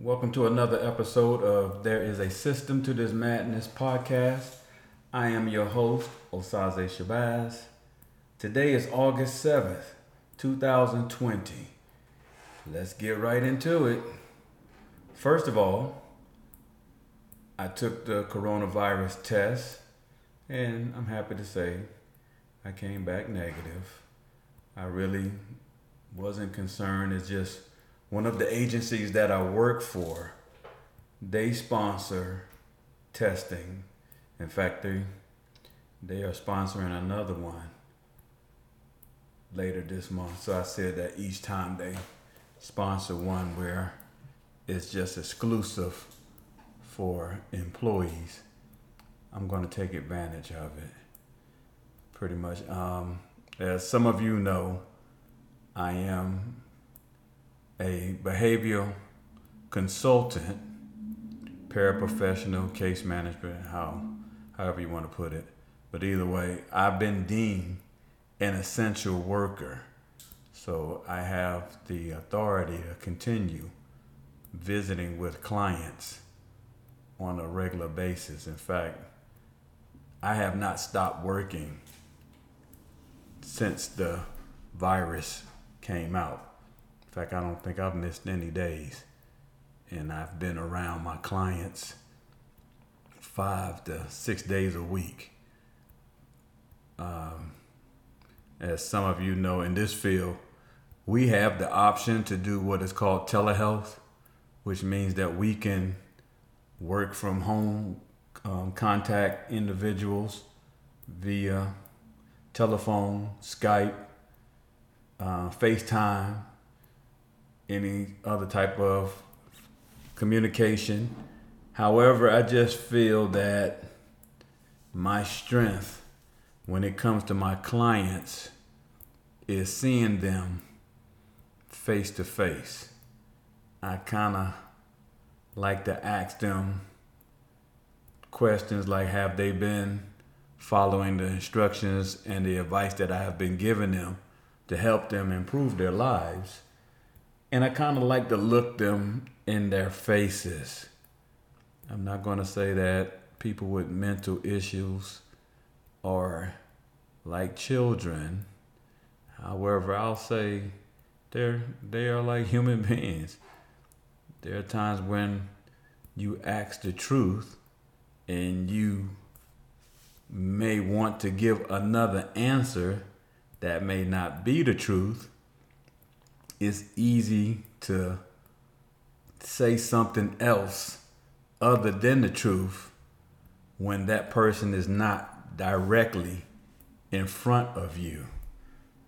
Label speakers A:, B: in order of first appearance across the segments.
A: Welcome to another episode of There is a System to This Madness podcast. I am your host, Osaze Shabazz. Today is August 7th, 2020. Let's get right into it. First of all, I took the coronavirus test, and I'm happy to say I came back negative. I really wasn't concerned. It's just one of the agencies that I work for, they sponsor testing. In fact, they they are sponsoring another one later this month. So I said that each time they sponsor one where it's just exclusive for employees, I'm going to take advantage of it. Pretty much. Um, as some of you know, I am a behavioral consultant, paraprofessional, case management, how however you want to put it. But either way, I've been deemed an essential worker. So I have the authority to continue visiting with clients on a regular basis. In fact, I have not stopped working since the virus came out. In fact, I don't think I've missed any days. And I've been around my clients five to six days a week. Um, as some of you know, in this field, we have the option to do what is called telehealth, which means that we can work from home, um, contact individuals via telephone, Skype, uh, FaceTime, any other type of communication. However, I just feel that my strength when it comes to my clients is seeing them face to face. I kind of like to ask them questions like have they been following the instructions and the advice that I have been giving them to help them improve their lives and I kind of like to look them in their faces. I'm not going to say that people with mental issues are like children. However, I'll say they're they are like human beings. There are times when you ask the truth and you may want to give another answer that may not be the truth it's easy to say something else other than the truth when that person is not directly in front of you.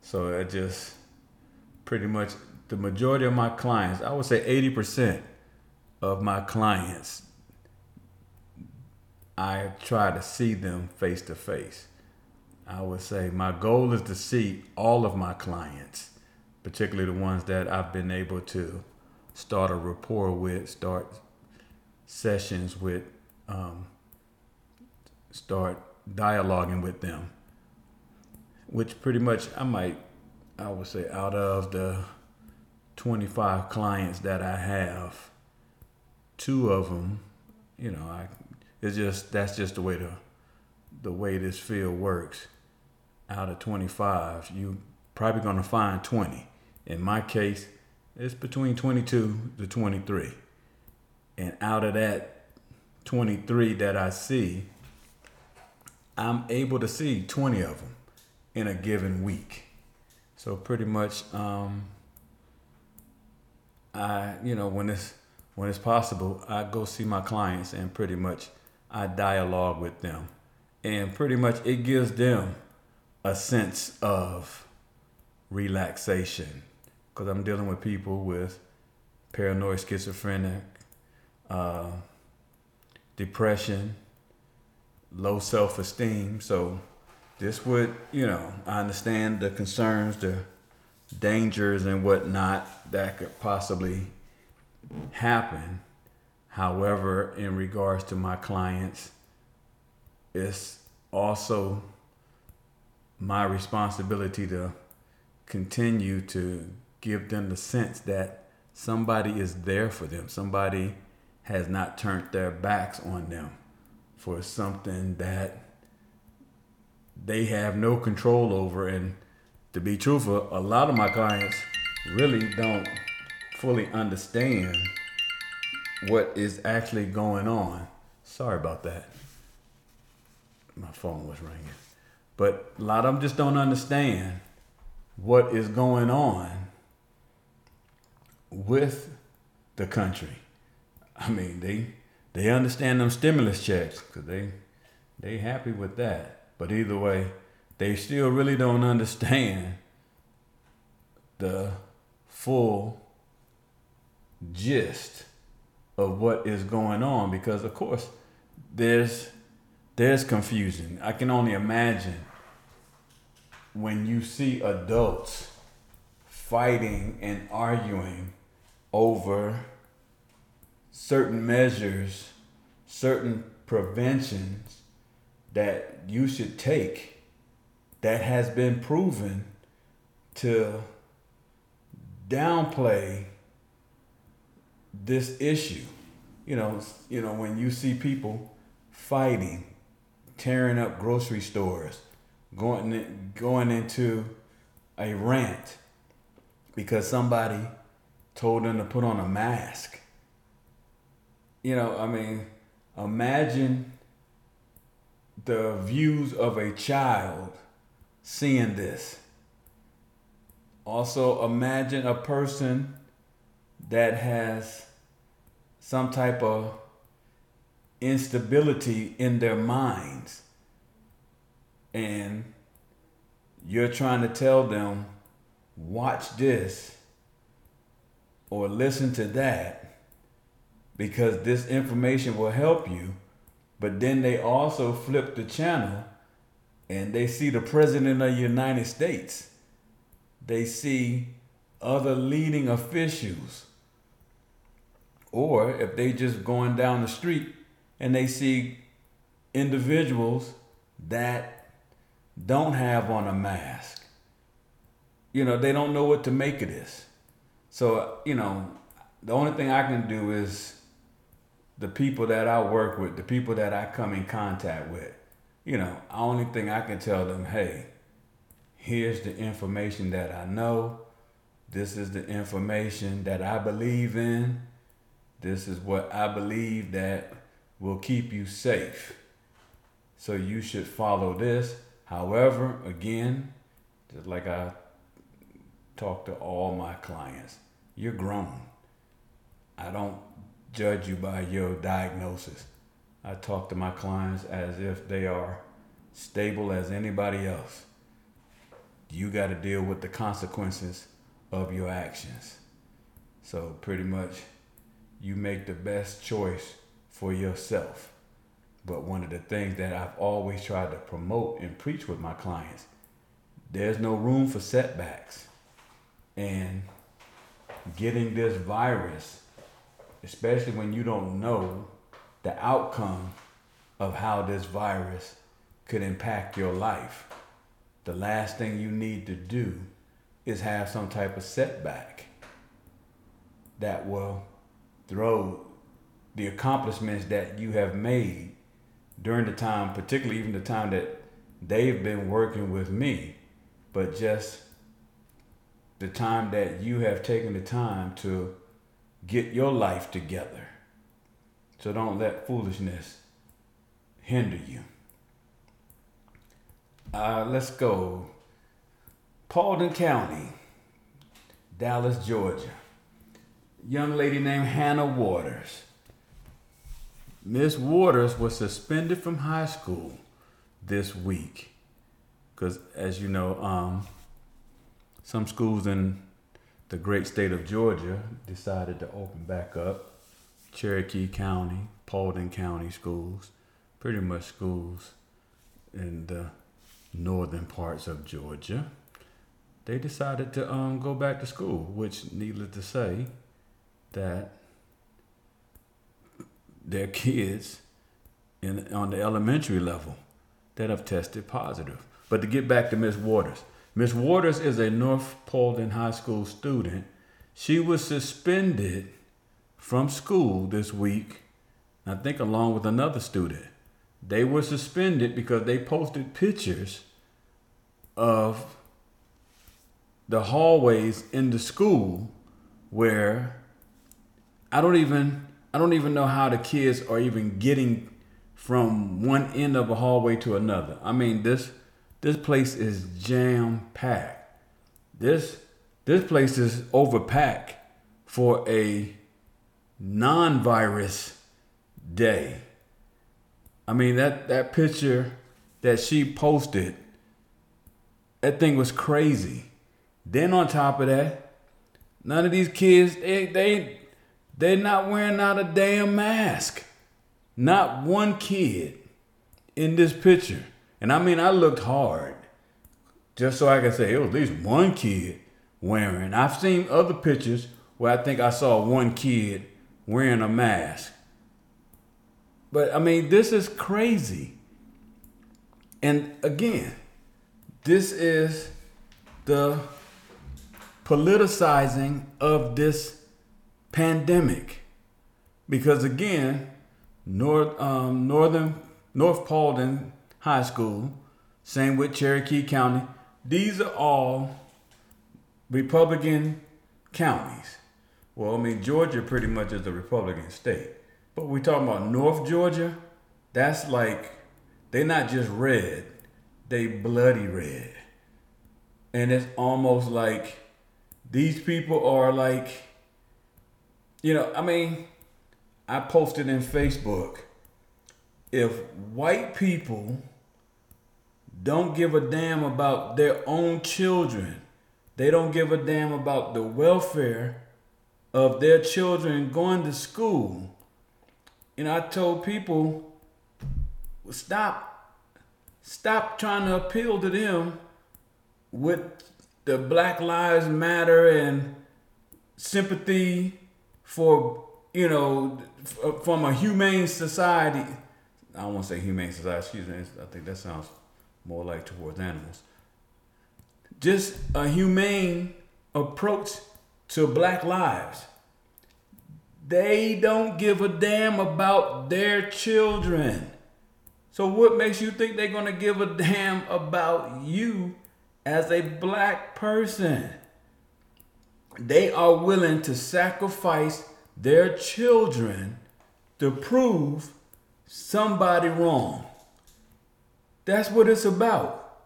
A: So it just pretty much the majority of my clients, I would say 80% of my clients, I try to see them face to face. I would say my goal is to see all of my clients particularly the ones that I've been able to start a rapport with, start sessions with, um, start dialoguing with them. Which pretty much I might, I would say, out of the 25 clients that I have, two of them, you know, I it's just that's just the way the the way this field works. Out of 25, you probably gonna find 20 in my case, it's between 22 to 23. And out of that 23 that I see, I'm able to see 20 of them in a given week. So pretty much, um, I you know when it's when it's possible, I go see my clients and pretty much I dialogue with them, and pretty much it gives them a sense of relaxation because I'm dealing with people with paranoid schizophrenic, uh, depression, low self esteem. So this would, you know, I understand the concerns, the dangers and whatnot that could possibly happen. However, in regards to my clients, it's also my responsibility to continue to give them the sense that somebody is there for them. Somebody has not turned their backs on them for something that they have no control over. And to be truthful, a lot of my clients really don't fully understand what is actually going on. Sorry about that. My phone was ringing. But a lot of them just don't understand what is going on with the country. I mean, they they understand them stimulus checks because they they happy with that. But either way, they still really don't understand the full gist of what is going on because of course there's there's confusion. I can only imagine when you see adults fighting and arguing over certain measures, certain preventions that you should take that has been proven to downplay this issue. You know, you know when you see people fighting, tearing up grocery stores, going going into a rant because somebody told them to put on a mask. You know, I mean, imagine the views of a child seeing this. Also, imagine a person that has some type of instability in their minds and you're trying to tell them watch this or listen to that because this information will help you but then they also flip the channel and they see the president of the United States they see other leading officials or if they just going down the street and they see individuals that don't have on a mask. You know, they don't know what to make of this. So, you know, the only thing I can do is the people that I work with, the people that I come in contact with, you know, the only thing I can tell them, hey, here's the information that I know. This is the information that I believe in. This is what I believe that will keep you safe. So you should follow this. However, again, just like I talk to all my clients, you're grown. I don't judge you by your diagnosis. I talk to my clients as if they are stable as anybody else. You got to deal with the consequences of your actions. So, pretty much, you make the best choice for yourself. But one of the things that I've always tried to promote and preach with my clients, there's no room for setbacks. And getting this virus, especially when you don't know the outcome of how this virus could impact your life, the last thing you need to do is have some type of setback that will throw the accomplishments that you have made during the time, particularly even the time that they've been working with me, but just the time that you have taken the time to get your life together. So don't let foolishness hinder you. Uh, let's go. Paulding County, Dallas, Georgia. Young lady named Hannah Watters Miss Watters was suspended from high school this week because, as you know, um, some schools in the great state of Georgia decided to open back up. Cherokee County, Paulding County schools, pretty much schools in the northern parts of Georgia. They decided to um, go back to school, which, needless to say, that their kids in, on the elementary level that have tested positive. But to get back to Miss Watters, Miss Watters is a North Paulding High School student She was suspended from school this week, I think along with another student. They were suspended because they posted pictures of the hallways in the school where I don't even I don't even know how the kids are even getting from one end of a hallway to another. I mean this this place is jam packed. This this place is overpacked for a non-virus day. I mean that that picture that she posted that thing was crazy. Then on top of that, none of these kids they they they're not wearing out a damn mask. Not one kid in this picture. And I mean I looked hard just so I could say it was at least one kid wearing. I've seen other pictures where I think I saw one kid wearing a mask. But I mean, this is crazy. And again, this is the politicizing of this pandemic. Because again, North, um, Northern North Paulding High School, same with Cherokee County, these are all Republican counties. Well, I mean, Georgia pretty much is a Republican state. But we talking about North Georgia, that's like, they're not just red, they bloody red. And it's almost like these people are like, you know, I mean, I posted in Facebook if white people don't give a damn about their own children, they don't give a damn about the welfare of their children going to school. And I told people, stop, stop trying to appeal to them with the Black Lives Matter and sympathy for, you know, from a humane society. I don't want to say humane society, excuse me. I think that sounds more like towards animals. Just a humane approach to black lives. They don't give a damn about their children. So, what makes you think they're going to give a damn about you as a black person? They are willing to sacrifice their children to prove somebody wrong. That's what it's about.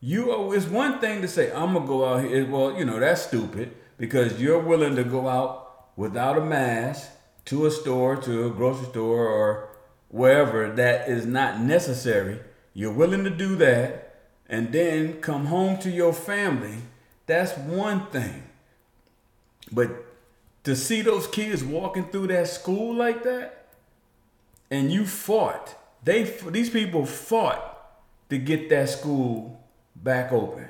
A: You oh, it's one thing to say, I'm gonna go out here. Well, you know, that's stupid because you're willing to go out without a mask to a store, to a grocery store, or wherever that is not necessary. You're willing to do that and then come home to your family. That's one thing. But to see those kids walking through that school like that, and you fought they these people fought to get that school back open.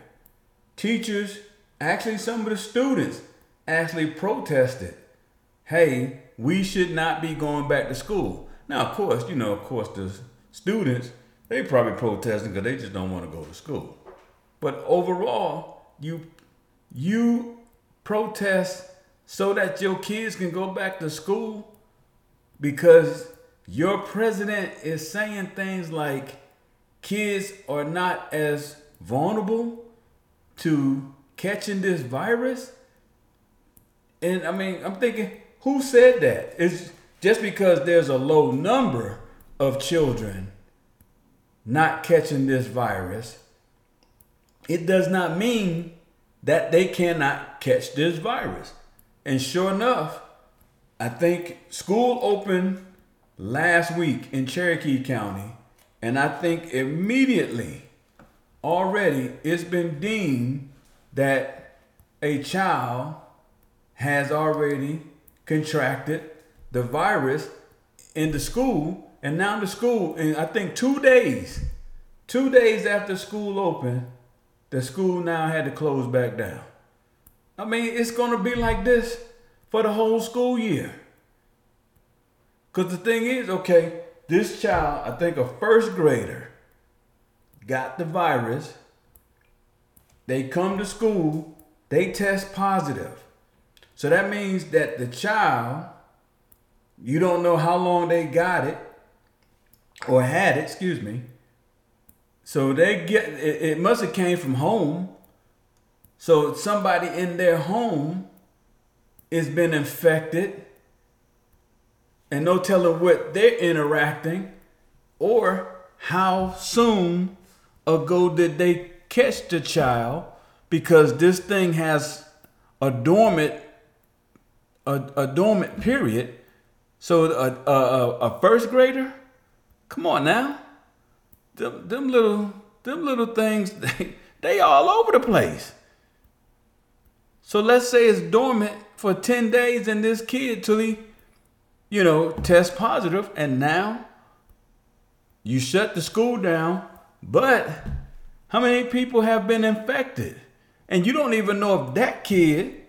A: Teachers, actually some of the students actually protested, "Hey, we should not be going back to school." Now, of course, you know, of course the students, they probably protesting because they just don't want to go to school. But overall, you you protest so that your kids can go back to school because your president is saying things like kids are not as vulnerable to catching this virus. And I mean, I'm thinking, who said that? It's just because there's a low number of children not catching this virus, it does not mean that they cannot catch this virus. And sure enough, I think school opened last week in Cherokee County, and I think immediately already it's been deemed that a child has already contracted the virus in the school, and now the school, in I think two days, two days after school opened, the school now had to close back down. I mean, it's gonna be like this for the whole school year. Because the thing is, okay, this child, I think a first grader, got the virus. They come to school, they test positive. So that means that the child, you don't know how long they got it or had it, excuse me. So they get it, it must have came from home. So somebody in their home has been infected and no telling what they're interacting or how soon ago did they catch the child because this thing has a dormant a, a dormant period. So a, a, a first grader? Come on now. Them, them little them little things they, they all over the place. So let's say it's dormant for 10 days and this kid till he you know test positive and now you shut the school down, but how many people have been infected? And you don't even know if that kid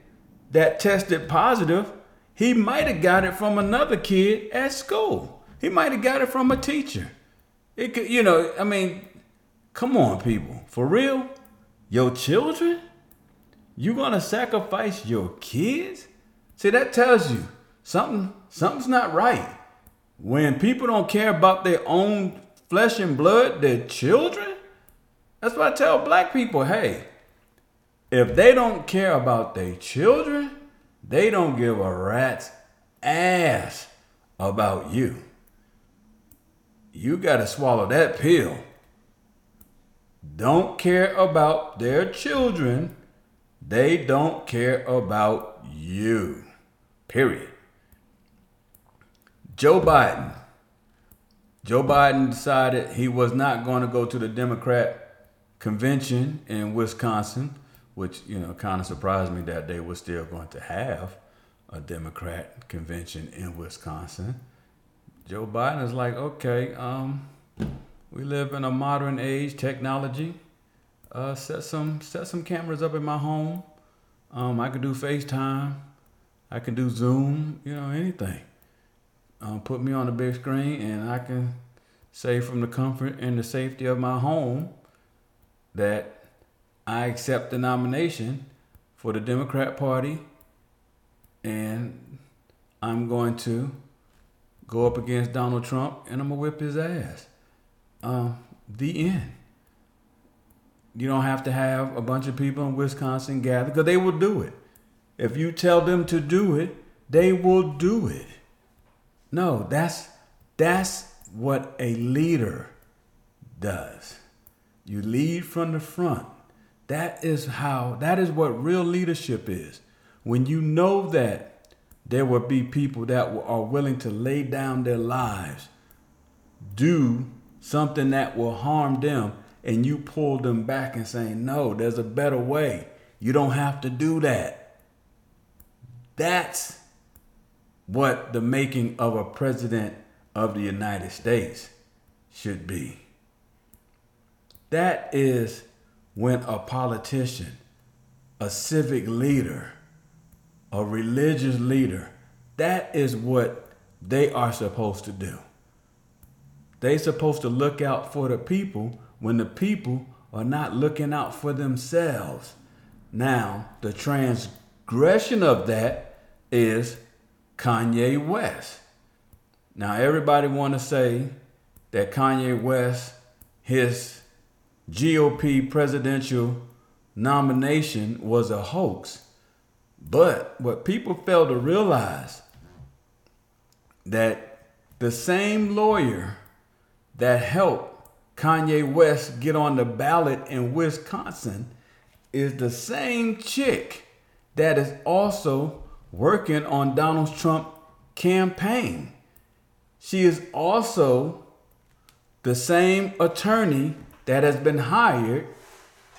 A: that tested positive, he might have got it from another kid at school. He might have got it from a teacher. It could, you know, I mean, come on, people. For real? Your children? You gonna sacrifice your kids? See, that tells you something something's not right. When people don't care about their own flesh and blood, their children. That's why I tell black people. Hey, if they don't care about their children, they don't give a rat's ass about you. You got to swallow that pill. Don't care about their children. They don't care about you. Period. Joe Biden Joe Biden decided he was not going to go to the Democrat convention in Wisconsin, which, you know, kind of surprised me that they were still going to have a Democrat convention in Wisconsin. Joe Biden is like, okay, um, we live in a modern age, technology. Uh, set some set some cameras up in my home. Um, I can do FaceTime. I can do Zoom. You know, anything um, put me on the big screen, and I can say from the comfort and the safety of my home that I accept the nomination for the Democrat Party, and I'm going to go up against Donald Trump, and I'm gonna whip his ass. Um, the end. You don't have to have a bunch of people in Wisconsin gather because they will do it. If you tell them to do it, they will do it. No, that's that's what a leader does. You lead from the front. That is how that is what real leadership is. When you know that there will be people that are willing to lay down their lives, do something that will harm them, and you pull them back and say, No, there's a better way. You don't have to do that. That's what the making of a president of the United States should be. That is when a politician, a civic leader, a religious leader, that is what they are supposed to do. They're supposed to look out for the people when the people are not looking out for themselves. Now, the transgression of that is Kanye West. Now everybody want to say that Kanye West, his GOP presidential nomination was a hoax. But what people fail to realize that the same lawyer that helped Kanye West get on the ballot in Wisconsin is the same chick that is also working on Donald Trump campaign. She is also the same attorney that has been hired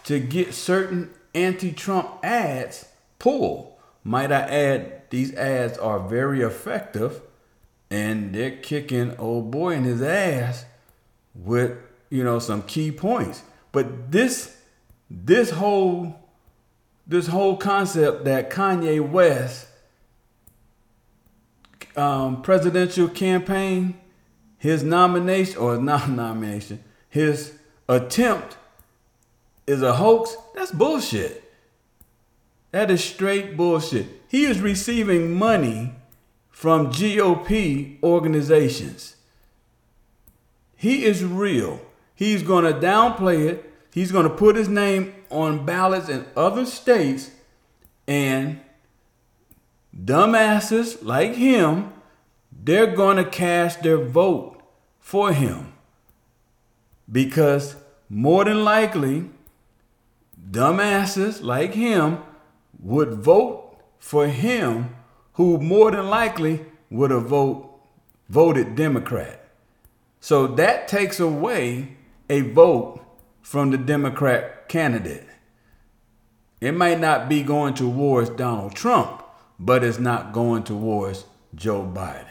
A: to get certain anti-Trump ads pulled. Might I add, these ads are very effective and they're kicking old boy in his ass with, you know, some key points. But this this whole this whole concept that Kanye West um, presidential campaign, his nomination or not nomination, his attempt is a hoax. That's bullshit. That is straight bullshit. He is receiving money from GOP organizations. He is real. He's going to downplay it. He's going to put his name on ballots in other states and dumbasses like him, they're going to cast their vote for him. Because more than likely, dumbasses like him would vote for him who more than likely would have vote, voted Democrat. So that takes away a vote from the Democrat candidate. It might not be going towards Donald Trump, but it's not going towards Joe Biden.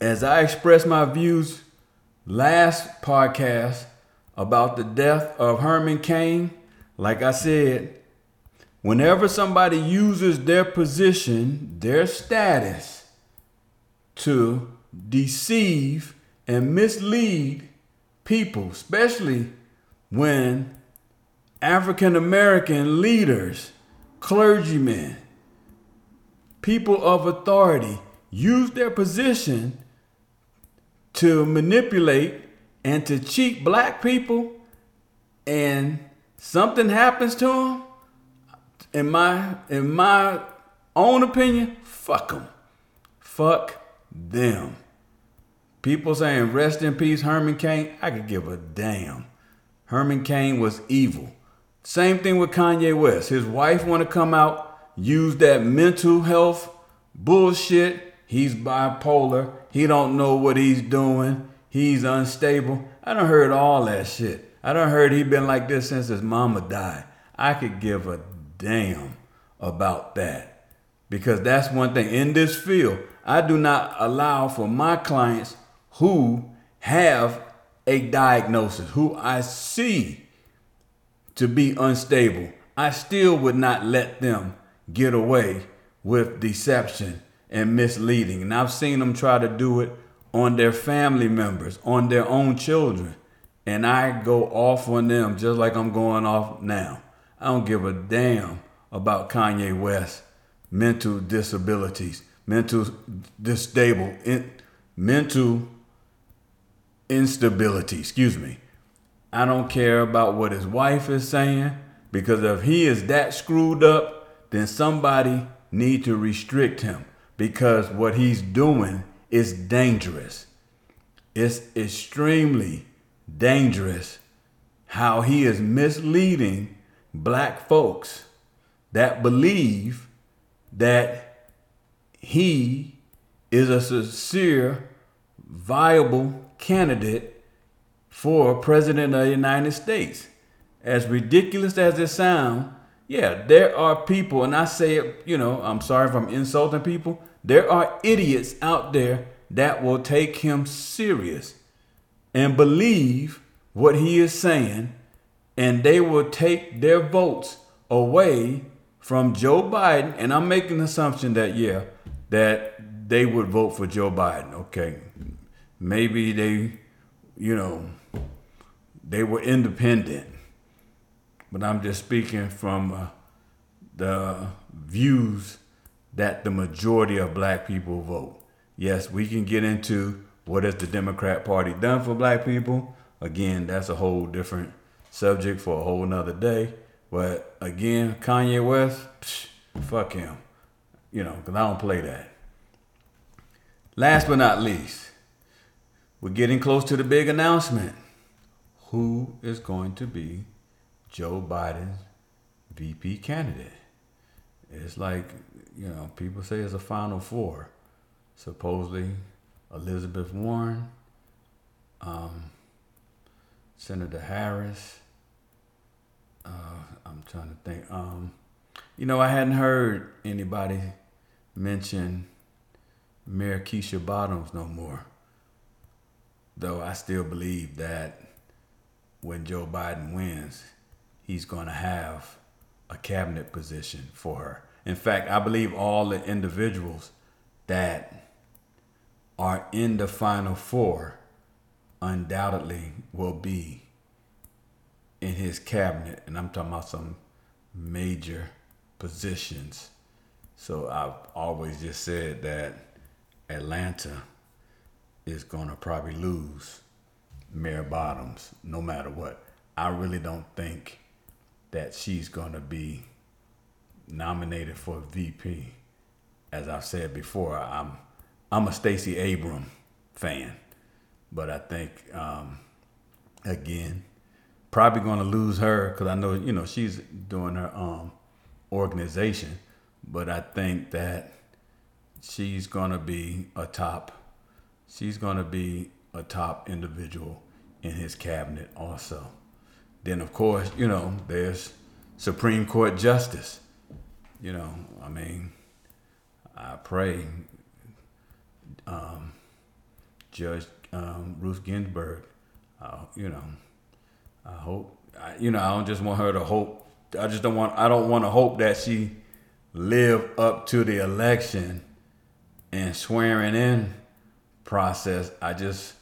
A: As I expressed my views last podcast about the death of Herman Cain, like I said, whenever somebody uses their position, their status to deceive and mislead people, especially when African American leaders, clergymen, people of authority use their position to manipulate and to cheat black people and something happens to them in my in my own opinion fuck them fuck them. People saying rest in peace herman cain. I could give a damn. Herman cain was evil. Same thing with kanye west. His wife want to come out use that mental health bullshit. He's bipolar. He don't know what he's doing. He's unstable. I done heard all that shit. I done heard he been like this since his mama died. I could give a damn about that. Because that's one thing. In this field, I do not allow for my clients who have a diagnosis, who I see to be unstable. I still would not let them get away with deception and misleading. And I've seen them try to do it on their family members, on their own children. And I go off on them just like I'm going off now. I don't give a damn about Kanye West mental disabilities, mental disable, in, mental instability, excuse me. I don't care about what his wife is saying because if he is that screwed up, then somebody need to restrict him because what he's doing is dangerous. It's extremely dangerous how he is misleading black folks that believe that he is a sincere, viable candidate for president of the United States. As ridiculous as it sounds, yeah, there are people, and I say it, you know, I'm sorry if I'm insulting people. There are idiots out there that will take him serious and believe what he is saying, and they will take their votes away from Joe Biden. And I'm making the assumption that, yeah, that they would vote for Joe Biden. Okay. Maybe they, you know, they were independent but I'm just speaking from uh, the views that the majority of black people vote. Yes, we can get into what has the Democrat Party done for black people. Again, that's a whole different subject for a whole nother day. But again, Kanye West, psh, fuck him. You know, because I don't play that. Last but not least, we're getting close to the big announcement. Who is going to be Joe Biden's VP candidate. It's like, you know, people say it's a final four. Supposedly, Elizabeth Warren, um, Senator Harris. Uh, I'm trying to think. Um, you know, I hadn't heard anybody mention Mayor Keisha Bottoms no more. Though I still believe that when Joe Biden wins, he's going to have a cabinet position for her. In fact, I believe all the individuals that are in the final four undoubtedly will be in his cabinet. And I'm talking about some major positions. So I've always just said that Atlanta is going to probably lose Mayor Bottoms no matter what. I really don't think that she's going to be nominated for VP. As I've said before, I'm I'm a Stacey Abram fan, but I think um, again probably going to lose her because I know you know she's doing her um, organization, but I think that she's going to be a top. She's going to be a top individual in his cabinet also. Then of course you know there's Supreme Court justice. You know I mean I pray um, Judge um, Ruth Ginsburg. Uh, you know, I hope. I, you know, I don't just want her to hope. I just don't want. I don't want to hope that she live up to the election and swearing in process. I just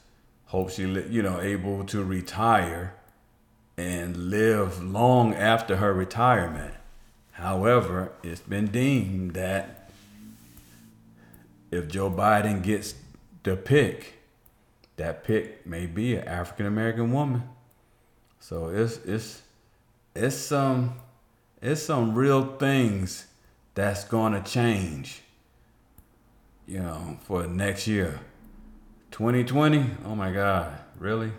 A: hope she, you know, able to retire and live long after her retirement. However, it's been deemed that if Joe Biden gets the pick, that pick may be an African American woman. So it's it's it's some it's some real things that's gonna change. You know, for next year. 2020, oh my God, really?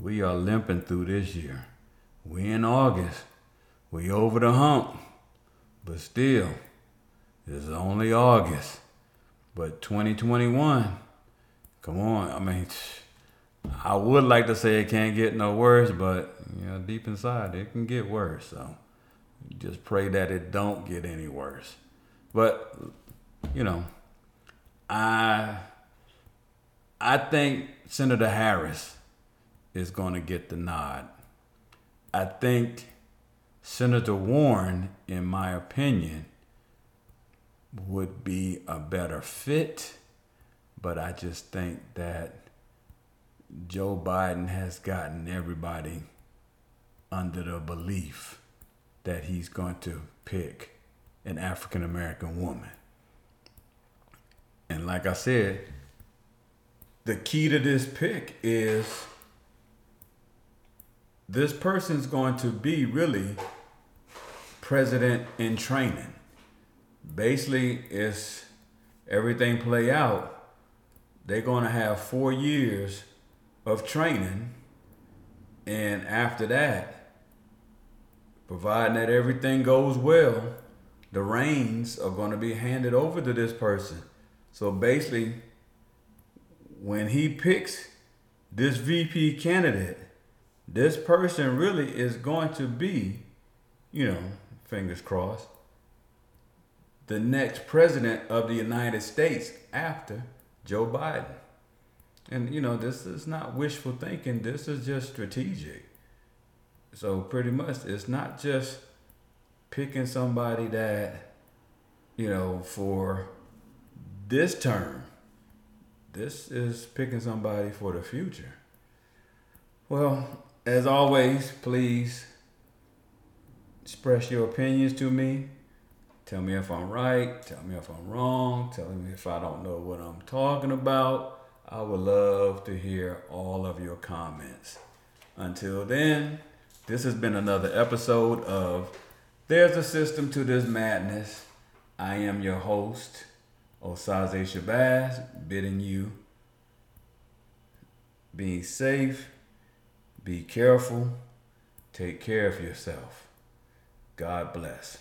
A: We are limping through this year. We in August. We over the hump. But still, it's only August, but 2021. Come on, I mean, I would like to say it can't get no worse, but you know, deep inside it can get worse. So just pray that it don't get any worse. But you know, I I think Senator Harris is going to get the nod. I think Senator Warren, in my opinion, would be a better fit, but I just think that Joe Biden has gotten everybody under the belief that he's going to pick an African American woman. And like I said, the key to this pick is this person's going to be really president in training. Basically it's everything play out. They're going to have four years of training. And after that providing that everything goes well the reins are going to be handed over to this person. So basically when he picks this vp candidate this person really is going to be you know fingers crossed the next president of the United States after Joe Biden. And you know, this is not wishful thinking, this is just strategic. So pretty much it's not just picking somebody that, you know, for this term. This is picking somebody for the future. Well, as always, please express your opinions to me Tell me if I'm right. Tell me if I'm wrong. Tell me if I don't know what I'm talking about. I would love to hear all of your comments. Until then, this has been another episode of There's a System to This Madness. I am your host, Osaze Shabazz, bidding you be safe, be careful, take care of yourself. God bless.